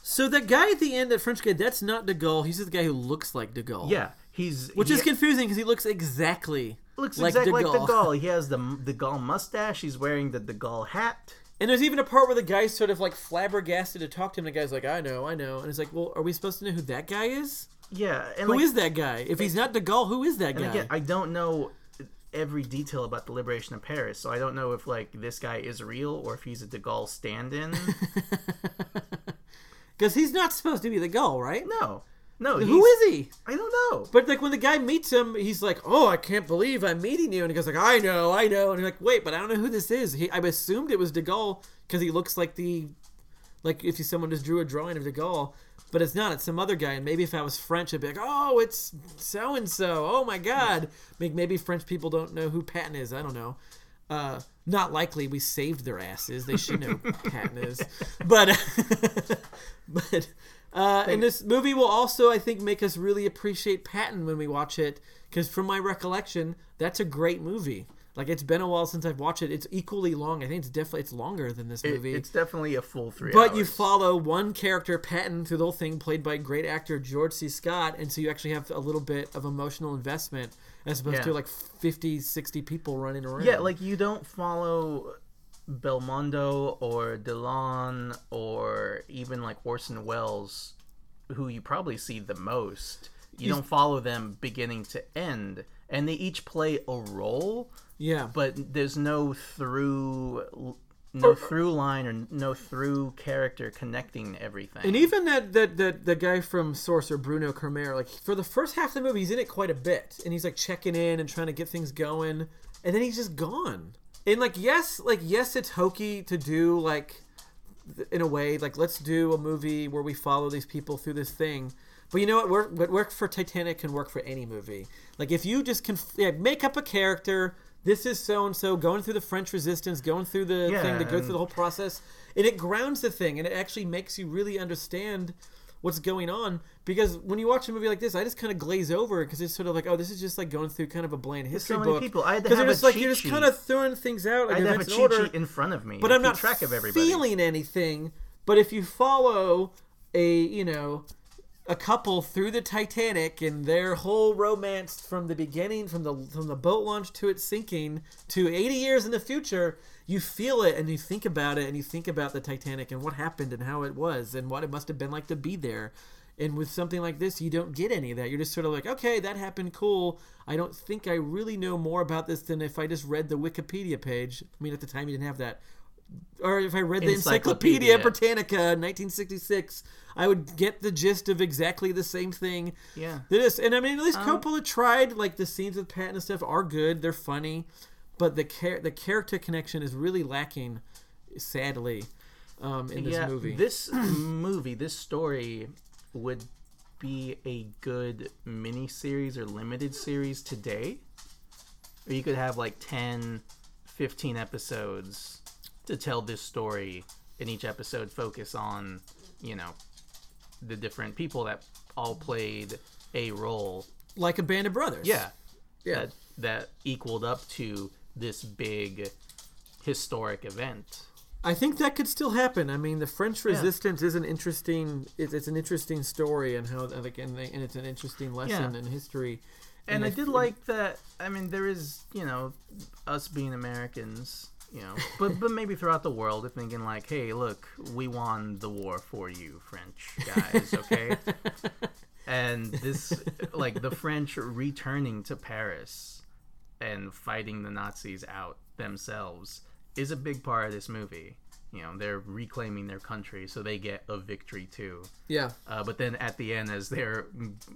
So that guy at the end, that French guy, that's not De Gaulle. He's just the guy who looks like De Gaulle. Yeah, he's which he is confusing because he looks exactly looks like exactly like De Gaulle. He has the De Gaulle mustache. He's wearing the De Gaulle hat. And there's even a part where the guy's sort of like flabbergasted to talk to him. And the guy's like, "I know, I know," and it's like, "Well, are we supposed to know who that guy is? Yeah, and Who like, is that guy? If he's not De Gaulle, who is that guy?" again, I don't know every detail about the liberation of Paris, so I don't know if like this guy is real or if he's a De Gaulle stand-in. Because he's not supposed to be De Gaulle, right? no, No, Who he's- is he? I don't know. But like when the guy meets him, he's like, "Oh, I can't believe I'm meeting you," and he goes like, "I know, I know," and you're like, "Wait, but I don't know who this is." He, I assumed it was De Gaulle because he looks like the, like if someone just drew a drawing of De Gaulle, but it's not. It's some other guy. And maybe if I was French, I'd be like, "Oh, it's so and so." Oh my God. Maybe, maybe French people don't know who Patton is. I don't know. Uh, not likely. We saved their asses. They should know who Patton is. But, but uh, and this movie will also, I think, make us really appreciate Patton when we watch it. Because from my recollection, that's a great movie. Like it's been a while since I've watched it. It's equally long. I think it's definitely it's longer than this It- movie. it's definitely a full three. But you follow one character, Patton, through the whole thing, played by great actor George C. Scott, and so you actually have a little bit of emotional investment as opposed Yeah. to like 50, 60 people running around. Yeah, like you don't follow Belmondo or Delon or even like Orson Welles, who you probably see the most. You don't follow them beginning to end, and they each play a role, yeah. but there's no through no through line or no through character connecting everything. And even that, that that the guy from Sorcerer, Bruno Cremer, like for the first half of the movie, he's in it quite a bit, and he's like checking in and trying to get things going, and then he's just gone. And like yes, like yes, it's hokey to do like in a way, like let's do a movie where we follow these people through this thing. But you know what? Work, what worked for Titanic can work for any movie. Like if you just can yeah, make up a character. This is so and so going through the French Resistance, going through the Yeah, thing to go through the whole process, and it grounds the thing, and it actually makes you really understand what's going on. Because when you watch a movie like this, I just kind of glaze over because it's sort of like, oh, this is just like going through kind of a bland history so many book. people. I had to 'Cause have you're a just like cheat you're just sheet. kind of throwing things out, like I have a cheat order sheet in front of me. but I'm not track of everybody. feeling anything. But if you follow a you know a couple through the Titanic and their whole romance from the beginning, from the from the boat launch to it sinking to 80 years in the future, you feel it and you think about it and you think about the Titanic and what happened and how it was and what it must have been like to be there. And with something like this, you don't get any of that. You're just sort of like, okay, that happened, cool. I don't think I really know more about this than if I just read the Wikipedia page. I mean, at the time, you didn't have that or if I read the Encyclopedia, Encyclopedia. Britannica, 1966, I would get the gist of exactly the same thing. Yeah. This and I mean, at least Um, Coppola tried. Like the scenes with Patton and stuff are good. They're funny, but the char- the character connection is really lacking, sadly, um, in this yeah, movie. This movie, this story would be a good mini series or limited series today. Or you could have like 10, 15 episodes to tell this story, and each episode focus on, you know, the different people that all played a role. like a band of brothers. Yeah. yeah. That, that equaled up to this big historic event. I think that could still happen. I mean, the French Yeah. Resistance is an interesting. It's, it's an interesting story, and how like and, and it's an interesting lesson Yeah. in history. and I if- did like that. I mean, there is you know us being Americans, you know, but but maybe throughout the world, they're thinking like, hey, look, we won the war for you, French guys, okay? and this, like, the French returning to Paris and fighting the Nazis out themselves is a big part of this movie. You know, they're reclaiming their country, so they get a victory too. Yeah, Uh, but then at the end, as they're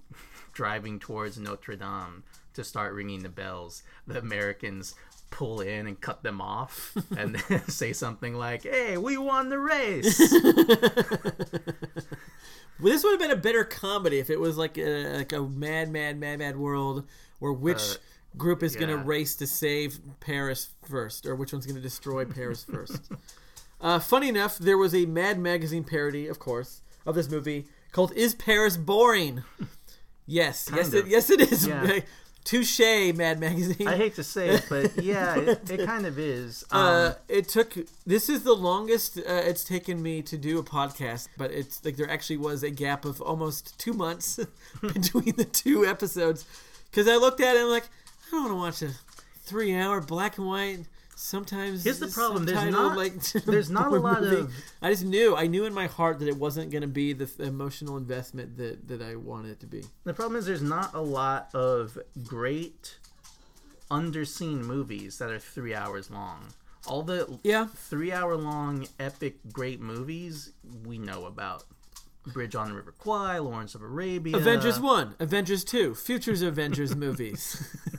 driving towards Notre Dame to start ringing the bells, the Americans pull in and cut them off and then say something like, "Hey, we won the race." Well, this would have been a better comedy if it was like a, like a mad, mad, mad, mad world where which Uh, group is going to race to save Paris first, or which one's going to destroy Paris first. uh, funny enough, there was a Mad Magazine parody, of course, of this movie called "Is Paris Boring?" Yes, yes, Kind it, yes, it is. Yeah. Touche, Mad Magazine. I hate to say it, but yeah, it, it kind of is. Um, Uh, it took. This is the longest uh, it's taken me to do a podcast, but it's like there actually was a gap of almost two months between the two episodes because I looked at it and I'm like, I don't want to watch a three-hour black and white. Sometimes Here's the problem, there's not- like there's not a lot movie. of- I just knew. I knew in my heart that it wasn't going to be the th- emotional investment that that I wanted it to be. the problem is there's not a lot of great underseen movies that are three hours long. All the Yeah. three hour long epic great movies we know about. Bridge on the River Kwai, Lawrence of Arabia, Avengers One, Avengers Two, Futures Avengers movies.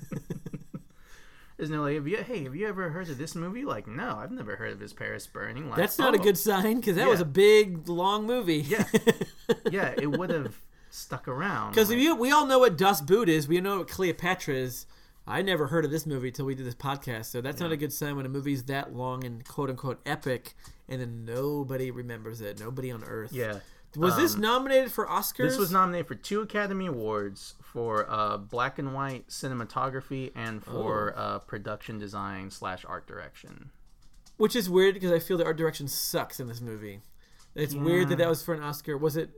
Isn't it like, have you, hey, have you ever heard of this movie? Like, no, I've never heard of his Paris Burning. Like, That's not a oh, good sign because that was a big, long movie. Yeah, yeah, it would have stuck around. Because like- we all know what Das Boot is. We know what Cleopatra is. I never heard of this movie till we did this podcast, so that's not a good sign when a movie's that long and quote unquote epic, and then nobody remembers it. Nobody on Earth. yeah. Was this Um, nominated for Oscars? This was nominated for two Academy Awards for uh, black and white cinematography and for Oh. uh, production design slash art direction. which is weird because I feel the art direction sucks in this movie. It's weird that that was for an Oscar. Was it?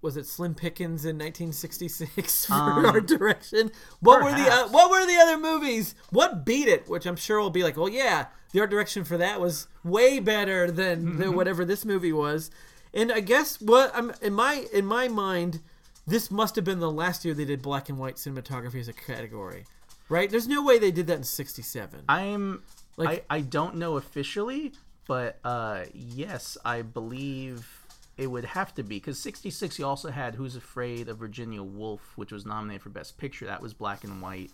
Was it Slim Pickens in 1966 for Um, art direction? What were the uh. What were the other movies? What beat it? Which I'm sure will be like, well, yeah, the art direction for that was way better than, than whatever this movie was. And I guess what I'm in my in my mind, this must have been the last year they did black and white cinematography as a category, right? There's no way they did that in '67. I'm Like- I, I don't know officially, but uh, yes, I believe it would have to be because '66 you also had Who's Afraid of Virginia Woolf, which was nominated for Best Picture. That was black and white.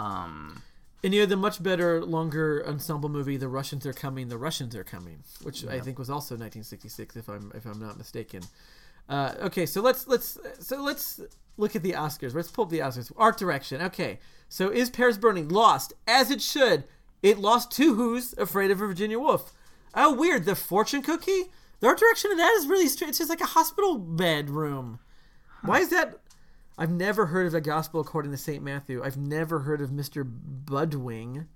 Um, And you had the much better, longer ensemble movie, "The Russians Are Coming." The Russians Are Coming, which I think was also 1966, if I'm if I'm not mistaken. Uh, okay, so let's let's so let's look at the Oscars. Let's pull up the Oscars. Art direction. Okay, so is Paris Burning lost as it should? It lost to Who's Afraid of Virginia Woolf. Oh, weird. The Fortune Cookie. The art direction of that is really strange. It's just like a hospital bedroom. Why is that? I've never heard of a gospel according to St. Matthew. I've never heard of Mr. Buddwing.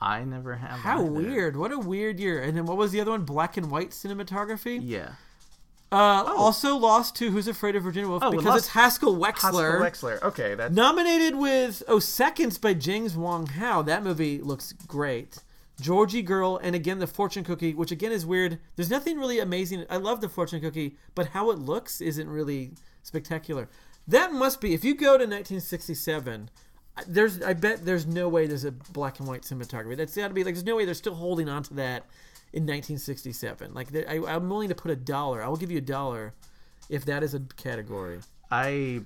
I never have. How either. weird. What a weird year. And then what was the other one? Black and white cinematography? Yeah. Uh, Also lost to Who's Afraid of Virginia Woolf Oh, because lost it's Haskell Wexler. Haskell Wexler. Okay, that's Nominated with, oh, Seconds by James Wong Howe. That movie looks great. Georgy Girl, and again, The Fortune Cookie, which again is weird. There's nothing really amazing. I love The Fortune Cookie, but how it looks isn't really spectacular. That must be, if you go to 1967, there's, I bet there's no way there's a black and white cinematography. That's got to be, like, there's no way they're still holding on to that in 1967. Like, I, I'm willing to put a dollar. I will give you a dollar if that is a category. I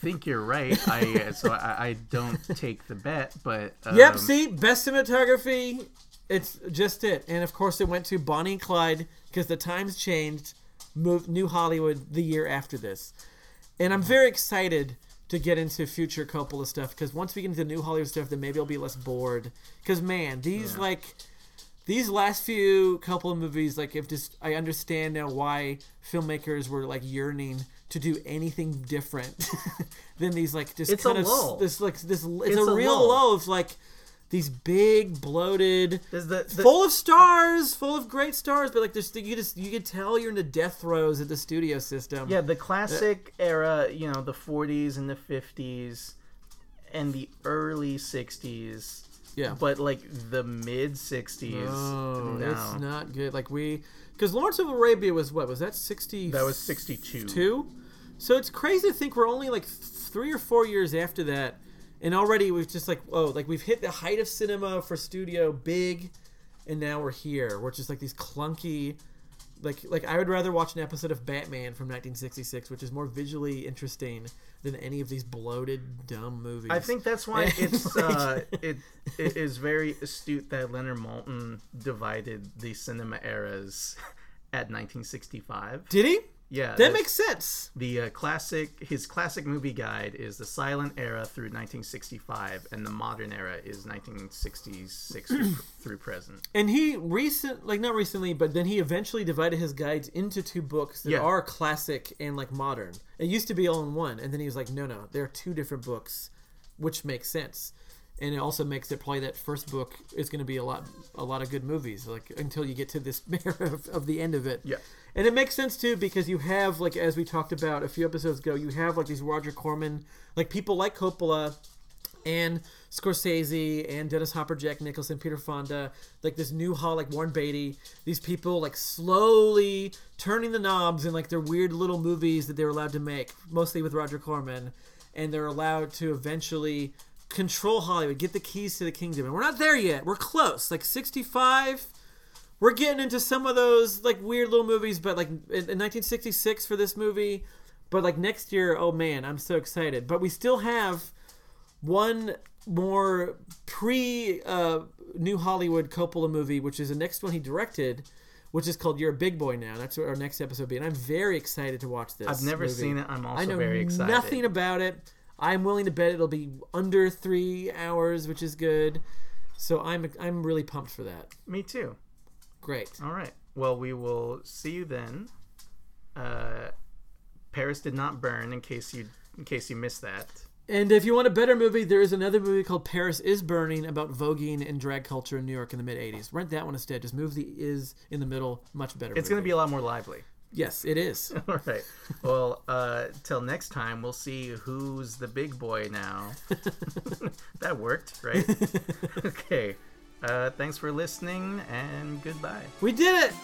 think you're right. I so I, I don't take the bet, but um, Yep, see, best cinematography. It's just it, and of course it went to Bonnie and Clyde because the times changed. Moved New Hollywood the year after this, and I'm very excited to get into future Coppola stuff because once we get into New Hollywood stuff, then maybe I'll be less bored. Because man, these like these last few Coppola movies, like if just I understand now why filmmakers were like yearning to do anything different than these like just It's a kind of lull. this like this it's, It's a, a real lull. lull of like these big bloated There's the, the full of stars full of great stars but like there's you just you can tell you're in the death throes of the studio system yeah the classic era, you know, the 40s and the 50s and the early 60s. Yeah. But like the mid 60s. oh no. it's not good like we because lawrence of arabia was what was that 60 That was 62. two. So it's crazy to think we're only like three or four years after that, and already we've just like oh like we've hit the height of cinema for studio big, and now we're here. We're just like these clunky, like like I would rather watch an episode of Batman from 1966, which is more visually interesting than any of these bloated dumb movies. I think that's why it's uh, it it is very astute that Leonard Maltin divided the cinema eras at 1965. did he? Yeah, That makes sense. the uh, classic. His classic movie guide is the silent era through 1965, and the modern era is 1966 through, present. And he recent, like not recently, but then he eventually divided his guides into two books that Yeah. are classic and like modern. It used to be all in one, and then he was like, no, no, there are two different books, which makes sense. And it also makes it probably that first book is going to be a lot, a lot of good movies, like until you get to this era of, of the end of it. Yeah. And it makes sense too because you have like as we talked about a few episodes ago, you have like these Roger Corman, like people like Coppola and Scorsese and Dennis Hopper, Jack Nicholson, Peter Fonda, like this new hall, like Warren Beatty, these people like slowly turning the knobs in like their weird little movies that they're allowed to make, mostly with Roger Corman, and they're allowed to eventually control Hollywood, get the keys to the kingdom. And we're not there yet. We're close. Like 65 we're getting into some of those like weird little movies, but like in, in 1966 for this movie, but like next year, oh man, I'm so excited. But we still have one more pre uh, New Hollywood Coppola movie, which is the next one he directed, which is called "You're a Big Boy Now." That's what our next episode will be, and I'm very excited to watch this. I've never movie. seen it. I'm also I know very excited. nothing about it. I'm willing to bet it'll be under three hours, which is good. So I'm I'm really pumped for that. Me too. Great. All right. Well, we will see you then. Uh, Paris did not burn. In case you in case you missed that. And if you want a better movie, there is another movie called Paris is Burning about voguing and drag culture in New York in the mid 80s. Rent that one instead. Just move the is in the middle. Much better. It's going to be a lot more lively. Yes, it is. All right. Well, uh, till next time, we'll see who's the big boy now. that worked, right? okay. Uh, thanks for listening, and goodbye. We did it!